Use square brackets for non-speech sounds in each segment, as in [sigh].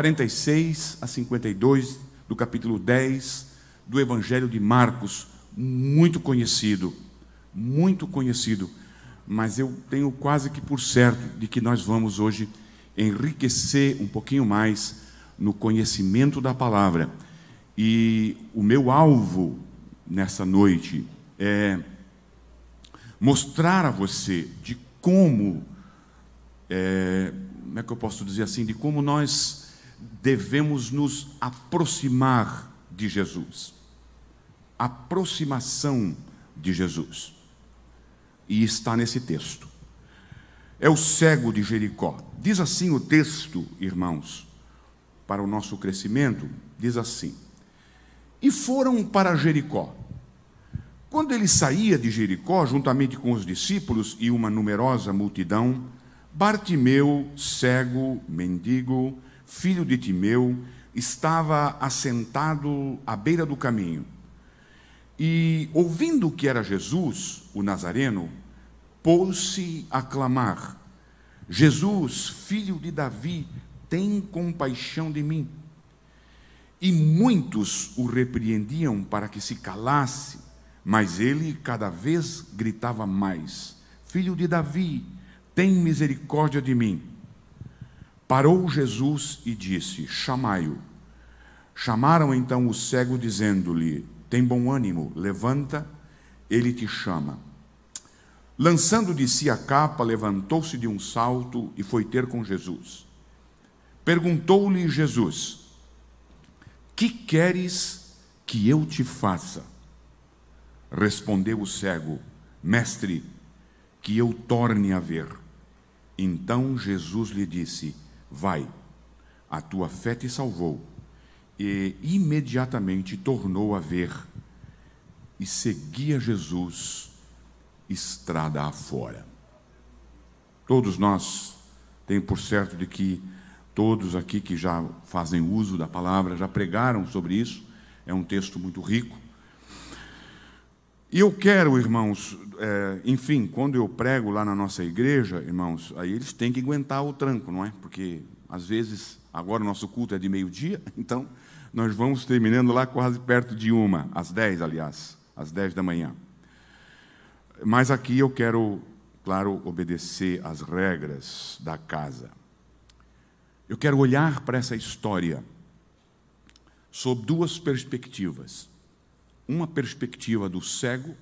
46 a 52 do capítulo 10 do Evangelho de Marcos, muito conhecido, muito conhecido, mas eu tenho quase que por certo de que nós vamos hoje enriquecer um pouquinho mais no conhecimento da palavra. E o meu alvo nessa noite é mostrar a você de como, é, como é que eu posso dizer assim, de como nós devemos nos aproximar de Jesus. Aproximação de Jesus. E está nesse texto. É o cego de Jericó. Diz assim o texto, irmãos, para o nosso crescimento, diz assim: E foram para Jericó. Quando ele saía de Jericó, juntamente com os discípulos e uma numerosa multidão, Bartimeu, cego, mendigo, filho de Timeu, estava assentado à beira do caminho. E, ouvindo que era Jesus, o Nazareno, pôs-se a clamar: Jesus, filho de Davi, tem compaixão de mim. E muitos o repreendiam para que se calasse, mas ele cada vez gritava mais: Filho de Davi, tem misericórdia de mim. Parou Jesus e disse: Chamai-o. Chamaram então o cego, dizendo-lhe: Tem bom ânimo, levanta, ele te chama. Lançando de si a capa, levantou-se de um salto e foi ter com Jesus. Perguntou-lhe Jesus: Que queres que eu te faça? Respondeu o cego: Mestre, que eu torne a ver. Então Jesus lhe disse: Vai, a tua fé te salvou. E imediatamente tornou a ver e seguia Jesus estrada afora. Todos nós temos por certo de que todos aqui que já fazem uso da palavra já pregaram sobre isso. É um texto muito rico. E eu quero, irmãos, é, enfim, quando eu prego lá na nossa igreja, irmãos, aí eles têm que aguentar o tranco, não é? Porque às vezes, agora o nosso culto é de meio-dia, [laughs] então nós vamos terminando lá quase perto de uma, às dez, aliás, às dez da manhã. Mas aqui eu quero, claro, obedecer às regras da casa. Eu quero olhar para essa história sob duas perspectivas uma perspectiva do cego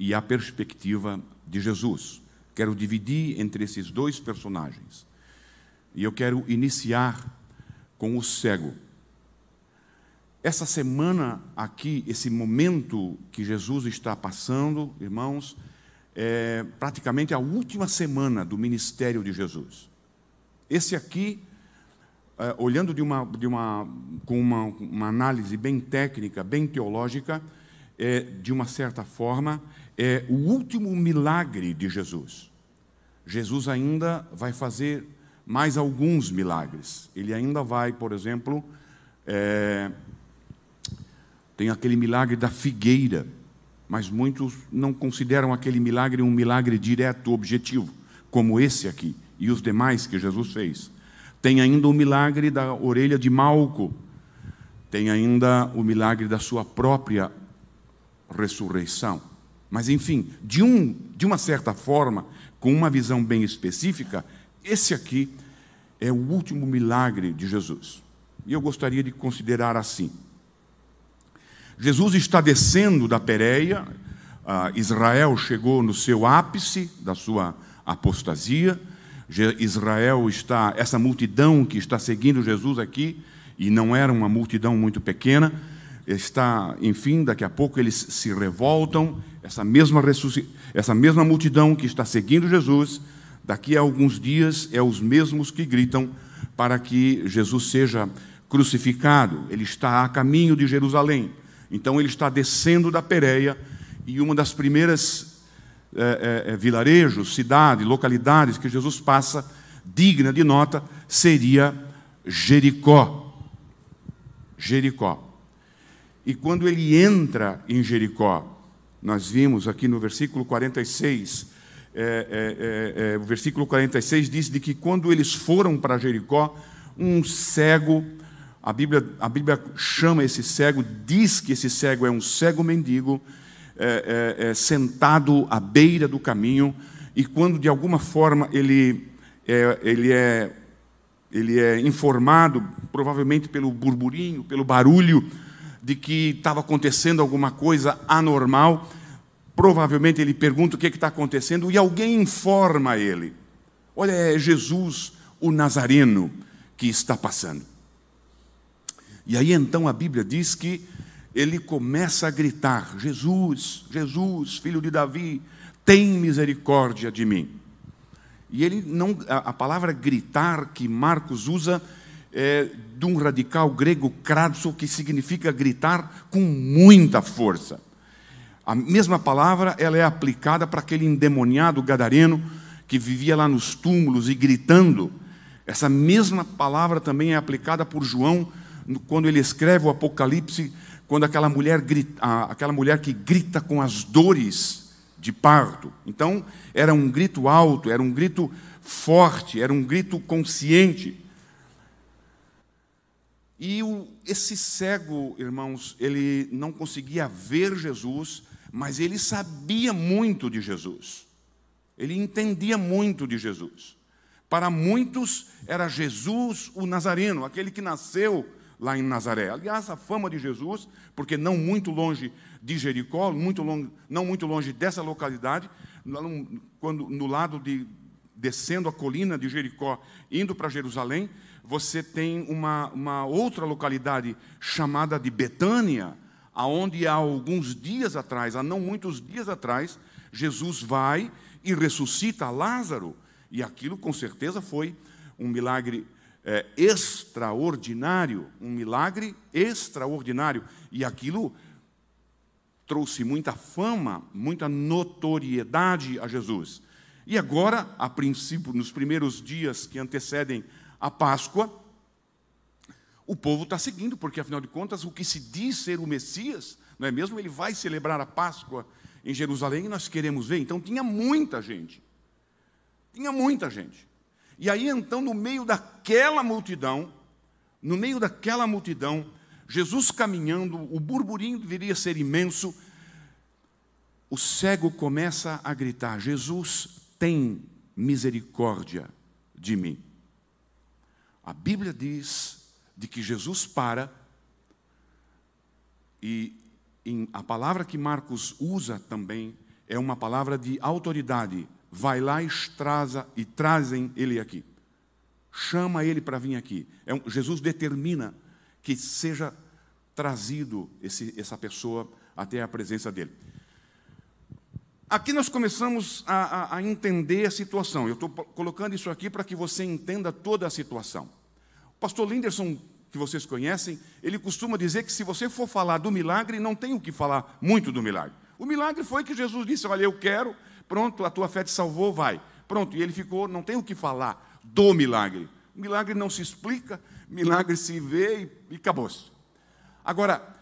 e a perspectiva de Jesus. Quero dividir entre esses dois personagens. E eu quero iniciar com o cego. Essa semana aqui, esse momento que Jesus está passando, irmãos, é praticamente a última semana do ministério de Jesus. Esse aqui uh, olhando de uma, de uma, com uma, uma análise bem técnica, bem teológica, é, de uma certa forma, é o último milagre de Jesus. Jesus ainda vai fazer mais alguns milagres. Ele ainda vai, por exemplo, é, tem aquele milagre da figueira, mas muitos não consideram aquele milagre um milagre direto, objetivo, como esse aqui e os demais que Jesus fez. Tem ainda o milagre da orelha de Malco. Tem ainda o milagre da sua própria ressurreição. Mas, enfim, de, um, de uma certa forma, com uma visão bem específica, esse aqui é o último milagre de Jesus. E eu gostaria de considerar assim. Jesus está descendo da Pérea, Israel chegou no seu ápice da sua apostasia, Israel está, essa multidão que está seguindo Jesus aqui, e não era uma multidão muito pequena, está, enfim, daqui a pouco eles se revoltam, essa mesma, essa mesma multidão que está seguindo Jesus, daqui a alguns dias é os mesmos que gritam para que Jesus seja crucificado. Ele está a caminho de Jerusalém. Então ele está descendo da Pérea e uma das primeiras é, é, vilarejos, cidades, localidades que Jesus passa, digna de nota, seria Jericó. Jericó. E quando ele entra em Jericó, nós vimos aqui no versículo 46, é, é, é, é, o versículo 46 diz de que quando eles foram para Jericó, um cego. A Bíblia, a Bíblia chama esse cego, diz que esse cego é um cego mendigo, é, é, sentado à beira do caminho, e quando de alguma forma ele é, ele é, ele é informado, provavelmente pelo burburinho, pelo barulho, de que estava acontecendo alguma coisa anormal, provavelmente ele pergunta o que está acontecendo e alguém informa ele: Olha, é Jesus, o Nazareno, que está passando. E aí então a Bíblia diz que ele começa a gritar: Jesus, Jesus, filho de Davi, tem misericórdia de mim. E ele não, a palavra gritar que Marcos usa é de um radical grego kratso, que significa gritar com muita força. A mesma palavra ela é aplicada para aquele endemoniado gadareno que vivia lá nos túmulos e gritando. Essa mesma palavra também é aplicada por João quando ele escreve o Apocalipse, quando aquela mulher, grita, aquela mulher que grita com as dores de parto. Então, era um grito alto, era um grito forte, era um grito consciente. E o, esse cego, irmãos, ele não conseguia ver Jesus, mas ele sabia muito de Jesus. Ele entendia muito de Jesus. Para muitos, era Jesus o Nazareno, aquele que nasceu lá em Nazaré. Aliás, a fama de Jesus, porque não muito longe de Jericó, muito longe, não muito longe dessa localidade, quando no lado de descendo a colina de Jericó, indo para Jerusalém, você tem uma, uma outra localidade chamada de Betânia, aonde há alguns dias atrás, há não muitos dias atrás, Jesus vai e ressuscita Lázaro. E aquilo com certeza foi um milagre é, extraordinário, um milagre extraordinário. E aquilo trouxe muita fama, muita notoriedade a Jesus. E agora, a princípio, nos primeiros dias que antecedem a Páscoa, o povo está seguindo, porque afinal de contas, o que se diz ser o Messias, não é mesmo? Ele vai celebrar a Páscoa em Jerusalém e nós queremos ver. Então tinha muita gente. Tinha muita gente. E aí então, no meio daquela multidão, no meio daquela multidão, Jesus caminhando, o burburinho deveria ser imenso. O cego começa a gritar: Jesus, tem misericórdia de mim. A Bíblia diz de que Jesus para, e em, a palavra que Marcos usa também é uma palavra de autoridade. Vai lá e, traza, e trazem ele aqui. Chama ele para vir aqui. É um, Jesus determina que seja trazido esse, essa pessoa até a presença dele. Aqui nós começamos a, a, a entender a situação. Eu estou colocando isso aqui para que você entenda toda a situação. O pastor Linderson, que vocês conhecem, ele costuma dizer que se você for falar do milagre, não tem o que falar muito do milagre. O milagre foi que Jesus disse: Olha, eu quero, pronto, a tua fé te salvou, vai. Pronto, e ele ficou, não tem o que falar do milagre. O milagre não se explica, milagre se vê e, e acabou-se. Agora,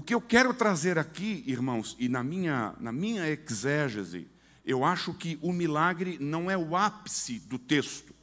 o que eu quero trazer aqui, irmãos, e na minha, na minha exégese, eu acho que o milagre não é o ápice do texto.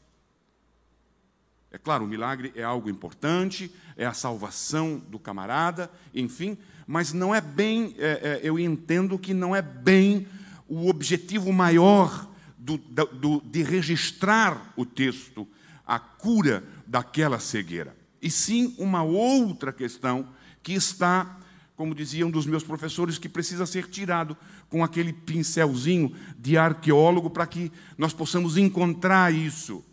É claro, o milagre é algo importante, é a salvação do camarada, enfim, mas não é bem, é, é, eu entendo que não é bem o objetivo maior do, do, de registrar o texto, a cura daquela cegueira. E sim uma outra questão que está como dizia um dos meus professores, que precisa ser tirado com aquele pincelzinho de arqueólogo para que nós possamos encontrar isso.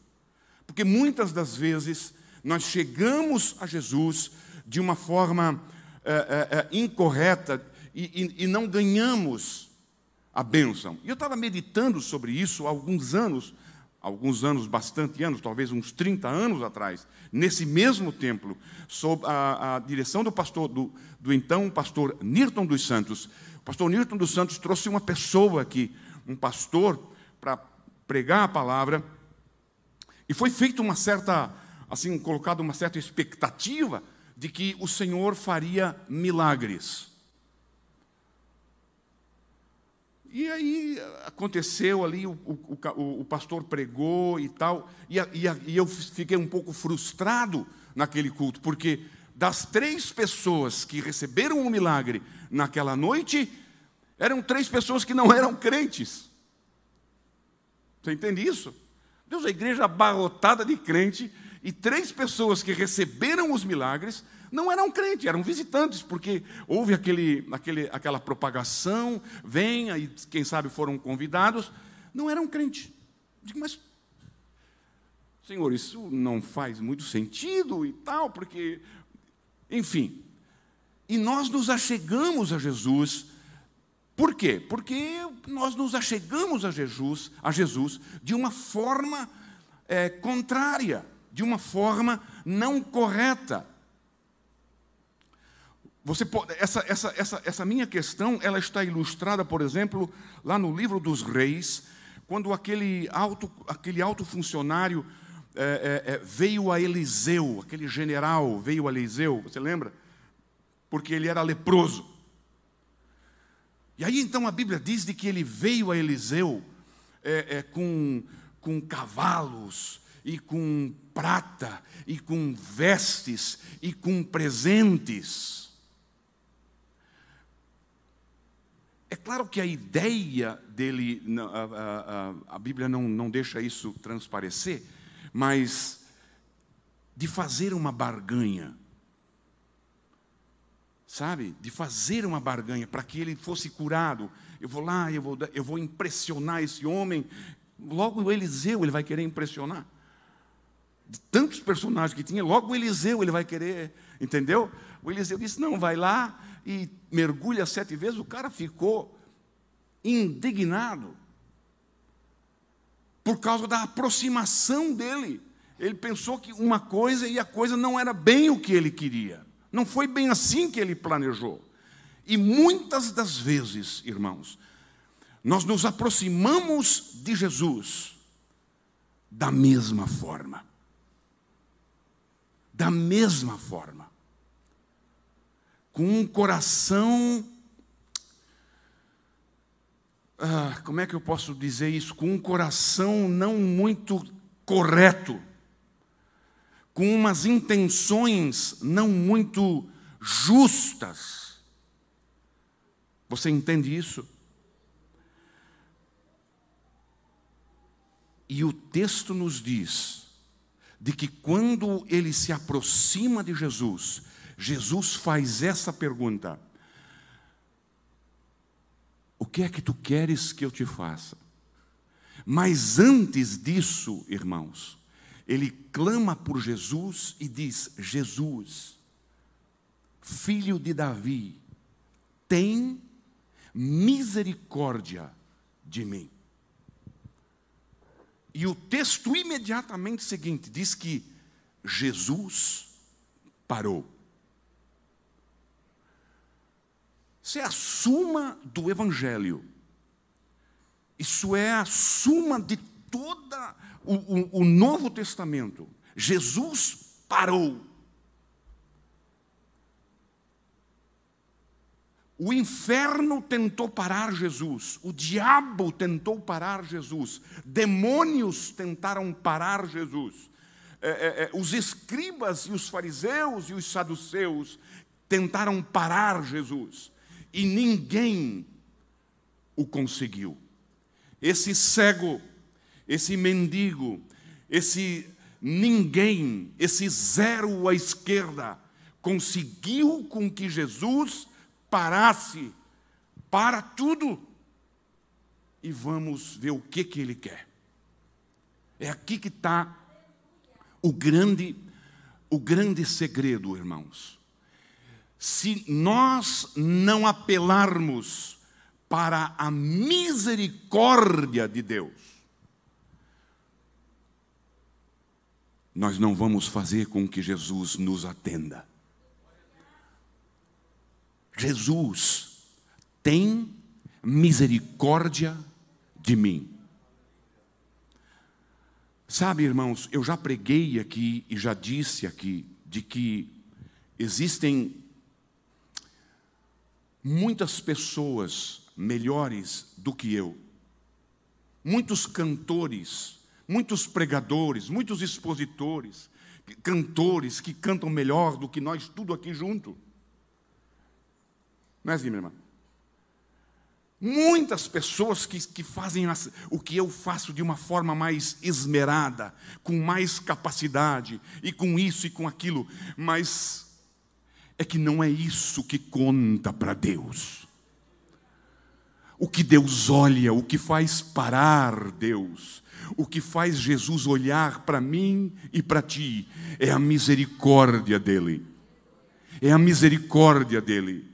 Porque muitas das vezes nós chegamos a Jesus de uma forma é, é, incorreta e, e, e não ganhamos a bênção. E eu estava meditando sobre isso há alguns anos, alguns anos, bastante anos, talvez uns 30 anos atrás, nesse mesmo templo, sob a, a direção do pastor, do, do, então pastor Nirton dos Santos. O pastor Nirton dos Santos trouxe uma pessoa aqui, um pastor, para pregar a palavra, e foi feita uma certa, assim, colocada uma certa expectativa de que o Senhor faria milagres. E aí aconteceu ali, o, o, o pastor pregou e tal, e, e, e eu fiquei um pouco frustrado naquele culto, porque das três pessoas que receberam o milagre naquela noite, eram três pessoas que não [laughs] eram crentes. Você entende isso? Deus, a igreja abarrotada de crente, e três pessoas que receberam os milagres não eram crentes, eram visitantes, porque houve aquele, aquele, aquela propagação, venha, e quem sabe foram convidados, não eram crentes. Digo, mas, Senhor, isso não faz muito sentido e tal, porque, enfim. E nós nos achegamos a Jesus, por quê? Porque nós nos achegamos a Jesus, a Jesus de uma forma é, contrária, de uma forma não correta. Você pode, essa, essa, essa, essa minha questão ela está ilustrada, por exemplo, lá no livro dos reis, quando aquele alto, aquele alto funcionário é, é, é, veio a Eliseu, aquele general veio a Eliseu, você lembra? Porque ele era leproso. E aí então a Bíblia diz de que ele veio a Eliseu é, é, com, com cavalos, e com prata, e com vestes, e com presentes. É claro que a ideia dele, a, a, a, Bíblia não, não deixa isso transparecer, mas de fazer uma barganha, sabe? De fazer uma barganha para que ele fosse curado. Eu vou lá, eu vou, eu vou impressionar esse homem. Logo Eliseu ele vai querer impressionar. De tantos personagens que tinha, logo o Eliseu ele vai querer, entendeu? O Eliseu disse: não, vai lá, e mergulha sete vezes, o cara ficou indignado por causa da aproximação dele. Ele pensou que uma coisa e a coisa não era bem o que ele queria. Não foi bem assim que ele planejou. E muitas das vezes, irmãos, nós nos aproximamos de Jesus da mesma forma. Da mesma forma com um coração. Ah, como é que eu posso dizer isso? Com um coração não muito correto, com umas intenções não muito justas. Você entende isso? E o texto nos diz de que quando ele se aproxima de Jesus, Jesus faz essa pergunta: O que é que tu queres que eu te faça? Mas antes disso, irmãos, ele clama por Jesus e diz: Jesus, filho de Davi, tem misericórdia de mim. E o texto imediatamente seguinte diz que Jesus parou. Isso é a suma do Evangelho. Isso é a suma de toda o, o, o Novo Testamento. Jesus parou. O inferno tentou parar Jesus, o diabo tentou parar Jesus, demônios tentaram parar Jesus, é, é, é, os escribas e os fariseus e os saduceus tentaram parar Jesus e ninguém o conseguiu. Esse cego, esse mendigo, esse ninguém, esse zero à esquerda, conseguiu com que Jesus parasse para tudo. E vamos ver o que, que ele quer. É aqui que está o grande, o grande segredo, irmãos se nós não apelarmos para a misericórdia de Deus, nós não vamos fazer com que Jesus nos atenda. Jesus tem misericórdia de mim. Sabe, irmãos, eu já preguei aqui e já disse aqui de que existem muitas pessoas melhores do que eu. Muitos cantores, muitos pregadores, muitos expositores, cantores que cantam melhor do que nós tudo aqui junto. Não é assim, minha irmã? Muitas pessoas que, que fazem o que eu faço de uma forma mais esmerada, com mais capacidade, e com isso e com aquilo, mas é que não é isso que conta para Deus. O que Deus olha, o que faz parar Deus, o que faz Jesus olhar para mim e para ti, é a misericórdia dEle. É a misericórdia dEle.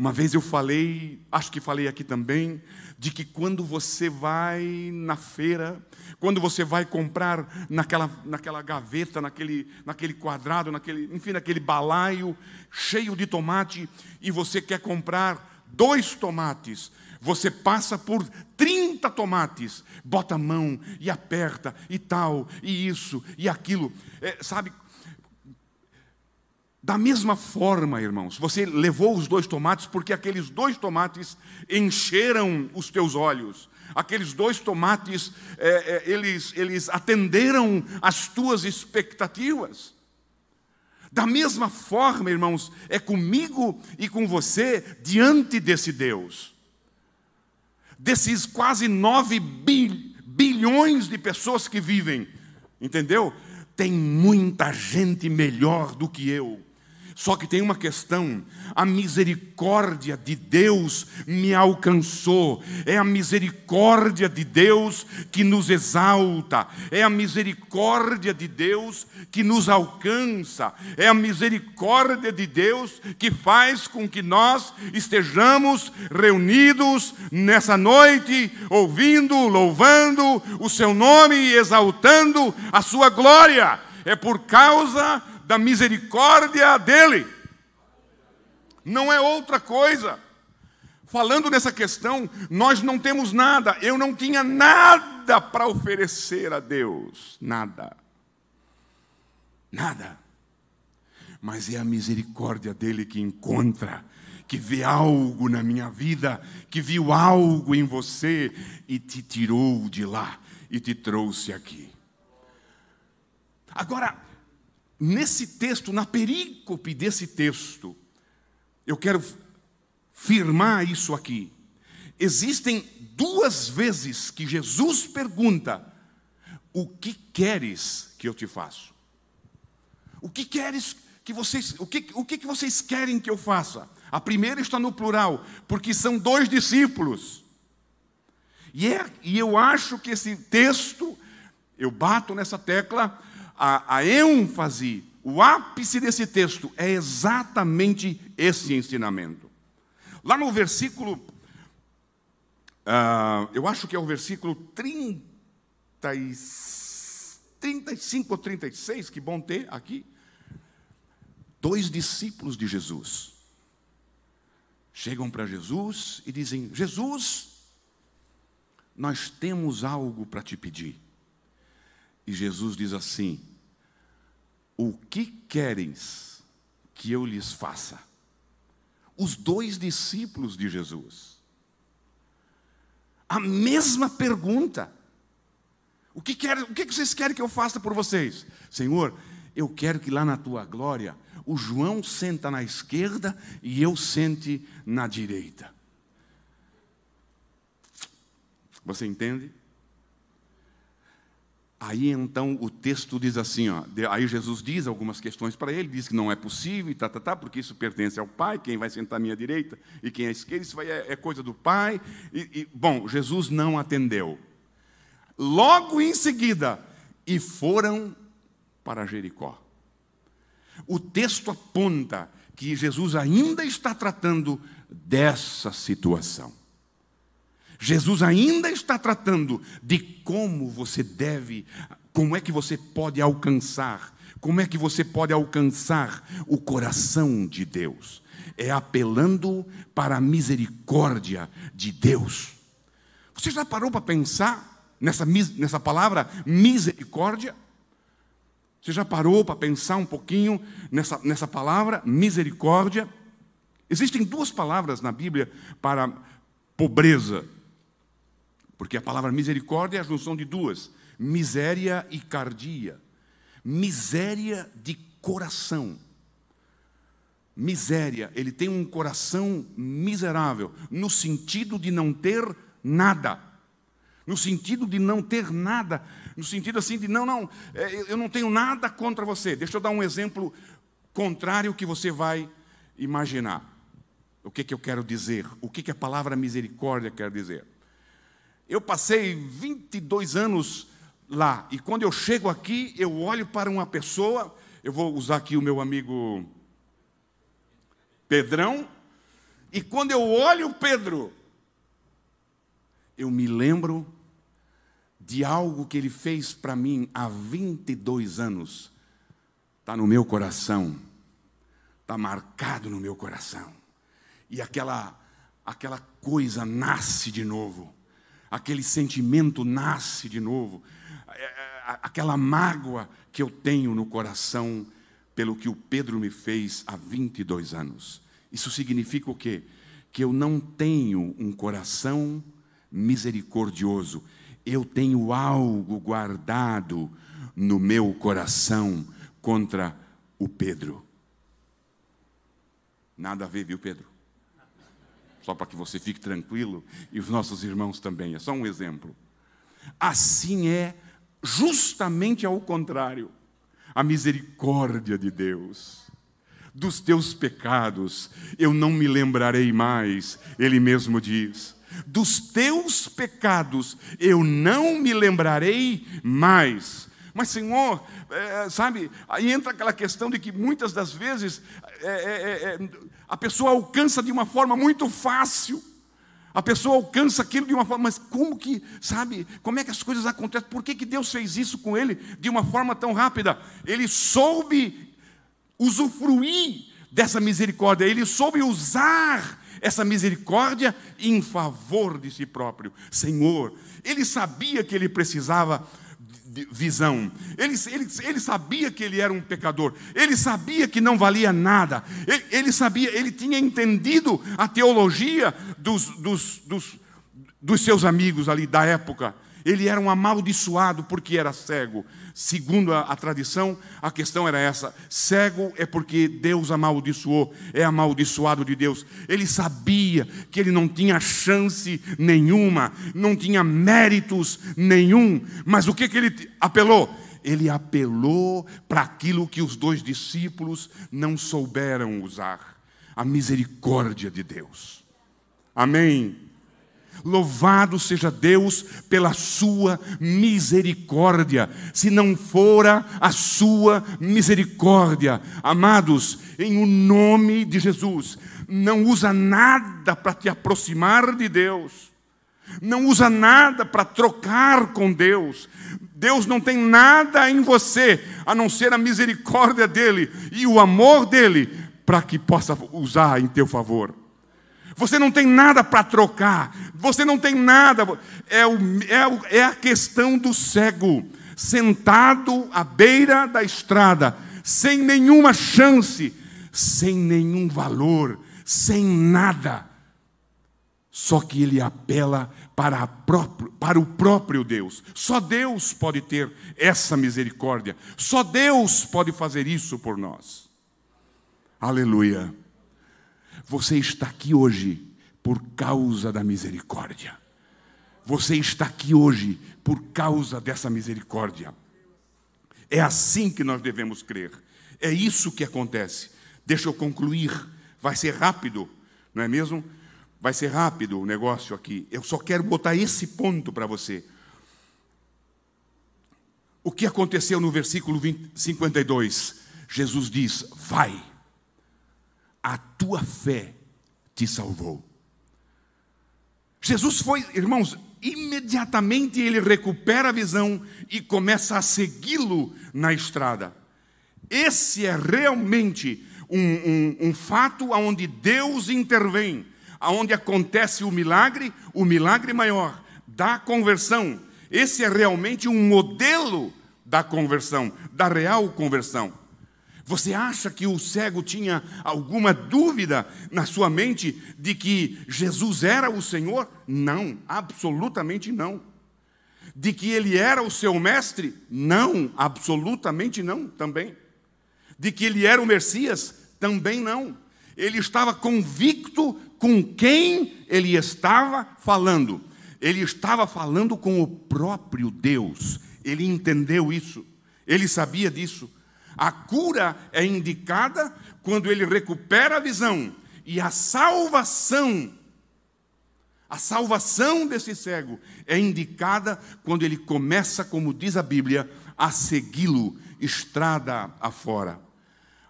Uma vez eu falei, acho que falei aqui também, de que quando você vai na feira, quando você vai comprar naquela, naquela gaveta, naquele, naquele quadrado, naquele, enfim, naquele balaio cheio de tomate, e você quer comprar dois tomates, você passa por 30 tomates, bota a mão e aperta, e tal, e isso, e aquilo. É, sabe, da mesma forma, irmãos, você levou os dois tomates porque aqueles dois tomates encheram os teus olhos. Aqueles dois tomates, é, é, eles, eles atenderam às tuas expectativas. Da mesma forma, irmãos, é comigo e com você diante desse Deus. Desses quase nove bilhões de pessoas que vivem, entendeu? Tem muita gente melhor do que eu só que tem uma questão: a misericórdia de Deus me alcançou, é a misericórdia de Deus que nos exalta, é a misericórdia de Deus que nos alcança, é a misericórdia de Deus que faz com que nós estejamos reunidos nessa noite, ouvindo, louvando o Seu nome e exaltando a Sua glória. É por causa da misericórdia dele. Não é outra coisa. Falando nessa questão, nós não temos nada, eu não tinha nada para oferecer a Deus, nada. Nada. Mas é a misericórdia dele que encontra, que vê algo na minha vida, que viu algo em você e te tirou de lá e te trouxe aqui. Agora, nesse texto, na perícope desse texto, eu quero firmar isso aqui. Existem duas vezes que Jesus pergunta: O que queres que eu te faça? O que queres que vocês, o que, o que vocês querem que eu faça? A primeira está no plural, porque são dois discípulos. E, é, e eu acho que esse texto, eu bato nessa tecla, a, a ênfase, o ápice desse texto é exatamente esse ensinamento. Lá no versículo, uh, eu acho que é o versículo 30 e, 35 ou 36, que bom ter aqui. Dois discípulos de Jesus chegam para Jesus e dizem: Jesus, nós temos algo para te pedir. E Jesus diz assim: o que queres que eu lhes faça? Os dois discípulos de Jesus. A mesma pergunta. O que, quer, o que vocês querem que eu faça por vocês? Senhor, eu quero que lá na tua glória o João senta na esquerda e eu sente na direita. Você entende? Aí então o texto diz assim, ó, aí Jesus diz algumas questões para ele, diz que não é possível, e tá, tá, tá, porque isso pertence ao Pai, quem vai sentar à minha direita e quem à esquerda, isso vai, é, é coisa do Pai. E, e, bom, Jesus não atendeu. Logo em seguida, e foram para Jericó. O texto aponta que Jesus ainda está tratando dessa situação. Jesus ainda está tratando de como você deve, como é que você pode alcançar, como é que você pode alcançar o coração de Deus. É apelando para a misericórdia de Deus. Você já parou para pensar nessa, nessa palavra misericórdia? Você já parou para pensar um pouquinho nessa, nessa palavra misericórdia? Existem duas palavras na Bíblia para pobreza. Porque a palavra misericórdia é a junção de duas: miséria e cardia. Miséria de coração. Miséria, ele tem um coração miserável, no sentido de não ter nada. No sentido de não ter nada, no sentido assim de não, não, é, eu não tenho nada contra você. Deixa eu dar um exemplo contrário que você vai imaginar. O que, que eu quero dizer? O que, que a palavra misericórdia quer dizer? Eu passei 22 anos lá, e quando eu chego aqui, eu olho para uma pessoa, eu vou usar aqui o meu amigo Pedrão, e quando eu olho Pedro, eu me lembro de algo que ele fez para mim há 22 anos, está no meu coração, está marcado no meu coração, e aquela, aquela coisa nasce de novo aquele sentimento nasce de novo, é, é, aquela mágoa que eu tenho no coração pelo que o Pedro me fez há 22 anos. Isso significa o quê? Que eu não tenho um coração misericordioso, eu tenho algo guardado no meu coração contra o Pedro. Nada a ver, viu, Pedro? Só para que você fique tranquilo, e os nossos irmãos também, é só um exemplo. Assim é justamente ao contrário, a misericórdia de Deus. Dos teus pecados eu não me lembrarei mais, ele mesmo diz. Dos teus pecados eu não me lembrarei mais. Mas, Senhor, é, sabe, aí entra aquela questão de que muitas das vezes é, é, é, a pessoa alcança de uma forma muito fácil. A pessoa alcança aquilo de uma forma, mas como que, sabe, como é que as coisas acontecem? Por que, que Deus fez isso com ele de uma forma tão rápida? Ele soube usufruir dessa misericórdia, ele soube usar essa misericórdia em favor de si próprio. Senhor, ele sabia que ele precisava visão. Ele, ele, ele sabia que ele era um pecador. Ele sabia que não valia nada. Ele, ele sabia, ele tinha entendido a teologia dos, dos, dos, dos seus amigos ali da época. Ele era um amaldiçoado porque era cego. Segundo a, a, tradição, a questão era essa: cego é porque Deus amaldiçoou, é amaldiçoado de Deus. Ele sabia que ele não tinha chance nenhuma, não tinha méritos nenhum, mas o que, que ele apelou? Ele apelou para aquilo que os dois discípulos não souberam usar: a misericórdia de Deus. Amém. Louvado seja Deus pela sua misericórdia. Se não fora a sua misericórdia, amados, em o nome de Jesus, não usa nada para te aproximar de Deus. Não usa nada para trocar com Deus. Deus não tem nada em você a não ser a misericórdia dele e o amor dele para que possa usar em teu favor. Você não tem nada para trocar. Você não tem nada. É, o, é, o, é a questão do cego, sentado à beira da estrada, sem nenhuma chance, sem nenhum valor, sem nada. Só que ele apela para, próprio, para, o próprio Deus. Só Deus pode ter essa misericórdia. Só Deus pode fazer isso por nós. Aleluia. Você está aqui hoje por causa da misericórdia. Você está aqui hoje por causa dessa misericórdia. É assim que nós devemos crer. É isso que acontece. Deixa eu concluir. Vai ser rápido, não é mesmo? Vai ser rápido o negócio aqui. Eu só quero botar esse ponto para você. O que aconteceu no versículo 20, 52? Jesus diz: Vai a tua fé te salvou. Jesus foi, irmãos, imediatamente ele recupera a visão e começa a segui-lo na estrada. Esse é realmente um, um, um fato onde Deus intervém, onde acontece o milagre, o milagre maior da conversão. Esse é realmente um modelo da conversão, da real conversão. Você acha que o cego tinha alguma dúvida na sua mente de que Jesus era o Senhor? Não, absolutamente não. De que ele era o seu mestre? Não, absolutamente não também. De que ele era o Messias? Também não. Ele estava convicto com quem ele estava falando. Ele estava falando com o próprio Deus. Ele entendeu isso. Ele sabia disso. A cura é indicada quando ele recupera a visão. E a salvação, a salvação desse cego é indicada quando ele começa, como diz a Bíblia, a segui-lo estrada afora.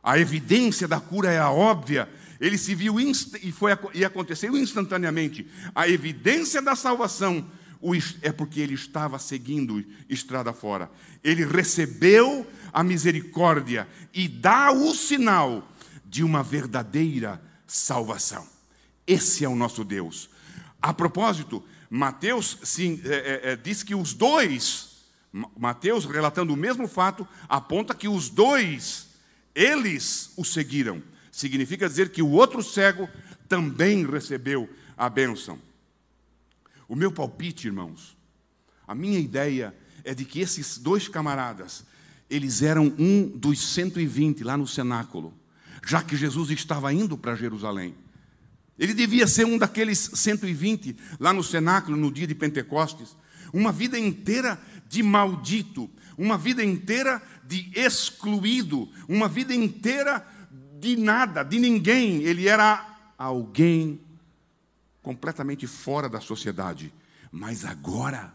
A evidência da cura é a óbvia. Ele se viu e, foi, e aconteceu instantaneamente. A evidência da salvação é porque ele estava seguindo estrada fora. Ele recebeu a misericórdia e dá o sinal de uma verdadeira salvação. Esse é o nosso Deus. A propósito, Mateus sim, é, é, é, diz que os dois, Mateus, relatando o mesmo fato, aponta que os dois, eles o seguiram. Significa dizer que o outro cego também recebeu a bênção. O meu palpite, irmãos, a minha ideia é de que esses dois camaradas, eles eram um dos 120 lá no cenáculo, já que Jesus estava indo para Jerusalém. Ele devia ser um daqueles 120 lá no cenáculo no dia de Pentecostes. Uma vida inteira de maldito, uma vida inteira de excluído, uma vida inteira de nada, de ninguém. Ele era alguém completamente fora da sociedade. Mas agora,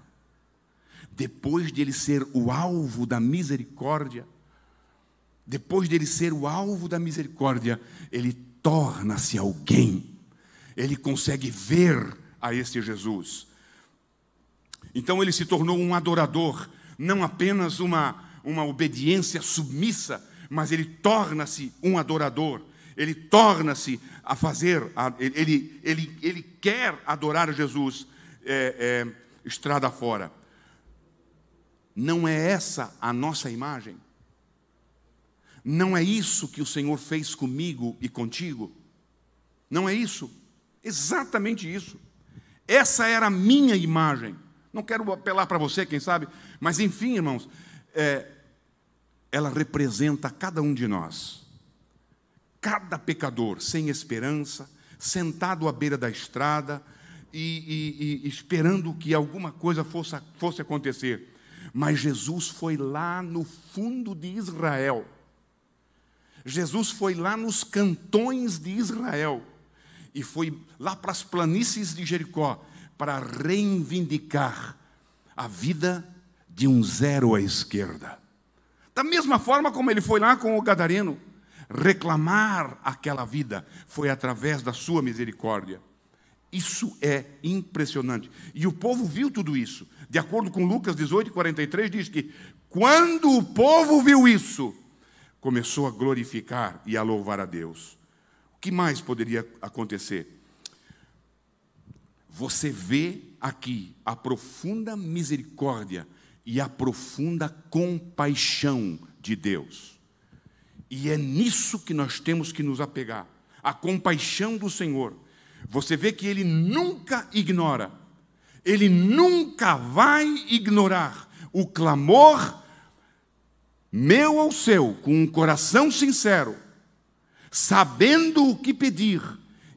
depois de ele ser o alvo da misericórdia, depois de ele ser o alvo da misericórdia, ele torna-se alguém. Ele consegue ver a este Jesus. Então ele se tornou um adorador, não apenas uma, uma obediência submissa, mas ele torna-se um adorador ele torna-se a fazer, ele, ele, ele quer adorar Jesus é, é, estrada fora. Não é essa a nossa imagem? Não é isso que o Senhor fez comigo e contigo? Não é isso? Exatamente isso. Essa era a minha imagem. Não quero apelar para você, quem sabe, mas enfim, irmãos, é, ela representa cada um de nós cada pecador sem esperança, sentado à beira da estrada e, e, e esperando que alguma coisa fosse, fosse acontecer. Mas Jesus foi lá no fundo de Israel. Jesus foi lá nos cantões de Israel e foi lá para as planícies de Jericó para reivindicar a vida de um zero à esquerda. Da mesma forma como ele foi lá com o gadareno reclamar aquela vida foi através da sua misericórdia. Isso é impressionante. E o povo viu tudo isso. De acordo com Lucas 18, 43, diz que quando o povo viu isso, começou a glorificar e a louvar a Deus. O que mais poderia acontecer? Você vê aqui a profunda misericórdia e a profunda compaixão de Deus. E é nisso que nós temos que nos apegar a compaixão do Senhor. Você vê que ele nunca ignora, ele nunca vai ignorar o clamor meu ou seu, com um coração sincero, sabendo o que pedir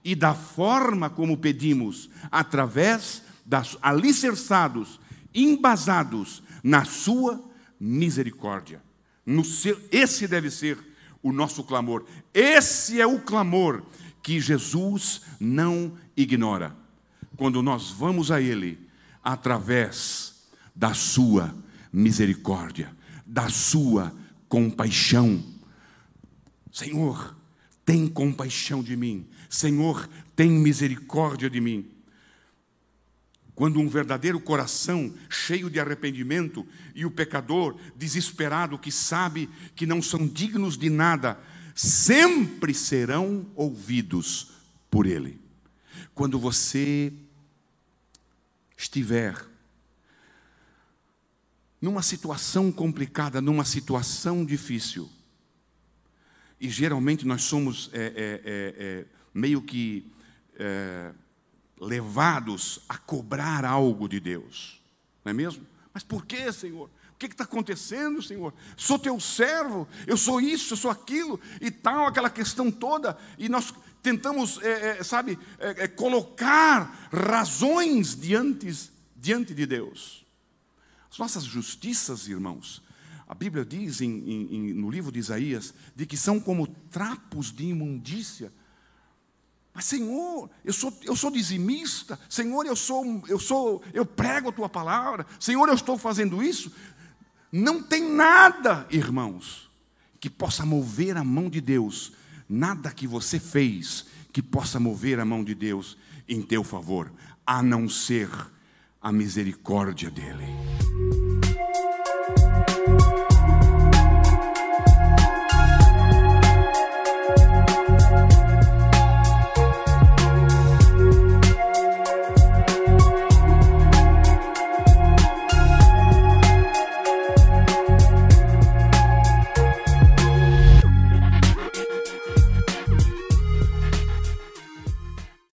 e da forma como pedimos, através das alicerçados, embasados na sua misericórdia. No seu, esse deve ser o nosso clamor. Esse é o clamor que Jesus não ignora. Quando nós vamos a Ele através da Sua misericórdia, da Sua compaixão. Senhor, tem compaixão de mim. Senhor, tem misericórdia de mim. Quando um verdadeiro coração cheio de arrependimento e o pecador desesperado que sabe que não são dignos de nada, sempre serão ouvidos por Ele. Quando você estiver numa situação complicada, numa situação difícil, e geralmente nós somos é, é, é, é meio que é, levados a cobrar algo de Deus, não é mesmo? Mas por que, Senhor? O que está acontecendo, Senhor? Sou teu servo, eu sou isso, eu sou aquilo e tal, aquela questão toda, e nós tentamos, é, é, sabe, é, é, colocar razões diante, diante de Deus. As nossas justiças, irmãos, a Bíblia diz em, em, no livro de Isaías, de que são como trapos de imundícia. Mas Senhor, eu sou, eu sou dizimista, Senhor, eu sou, eu sou, eu prego a tua palavra, Senhor, eu estou fazendo isso. Não tem nada, irmãos, que possa mover a mão de Deus nada que você fez que possa mover a mão de Deus em teu favor, a não ser a misericórdia dEle.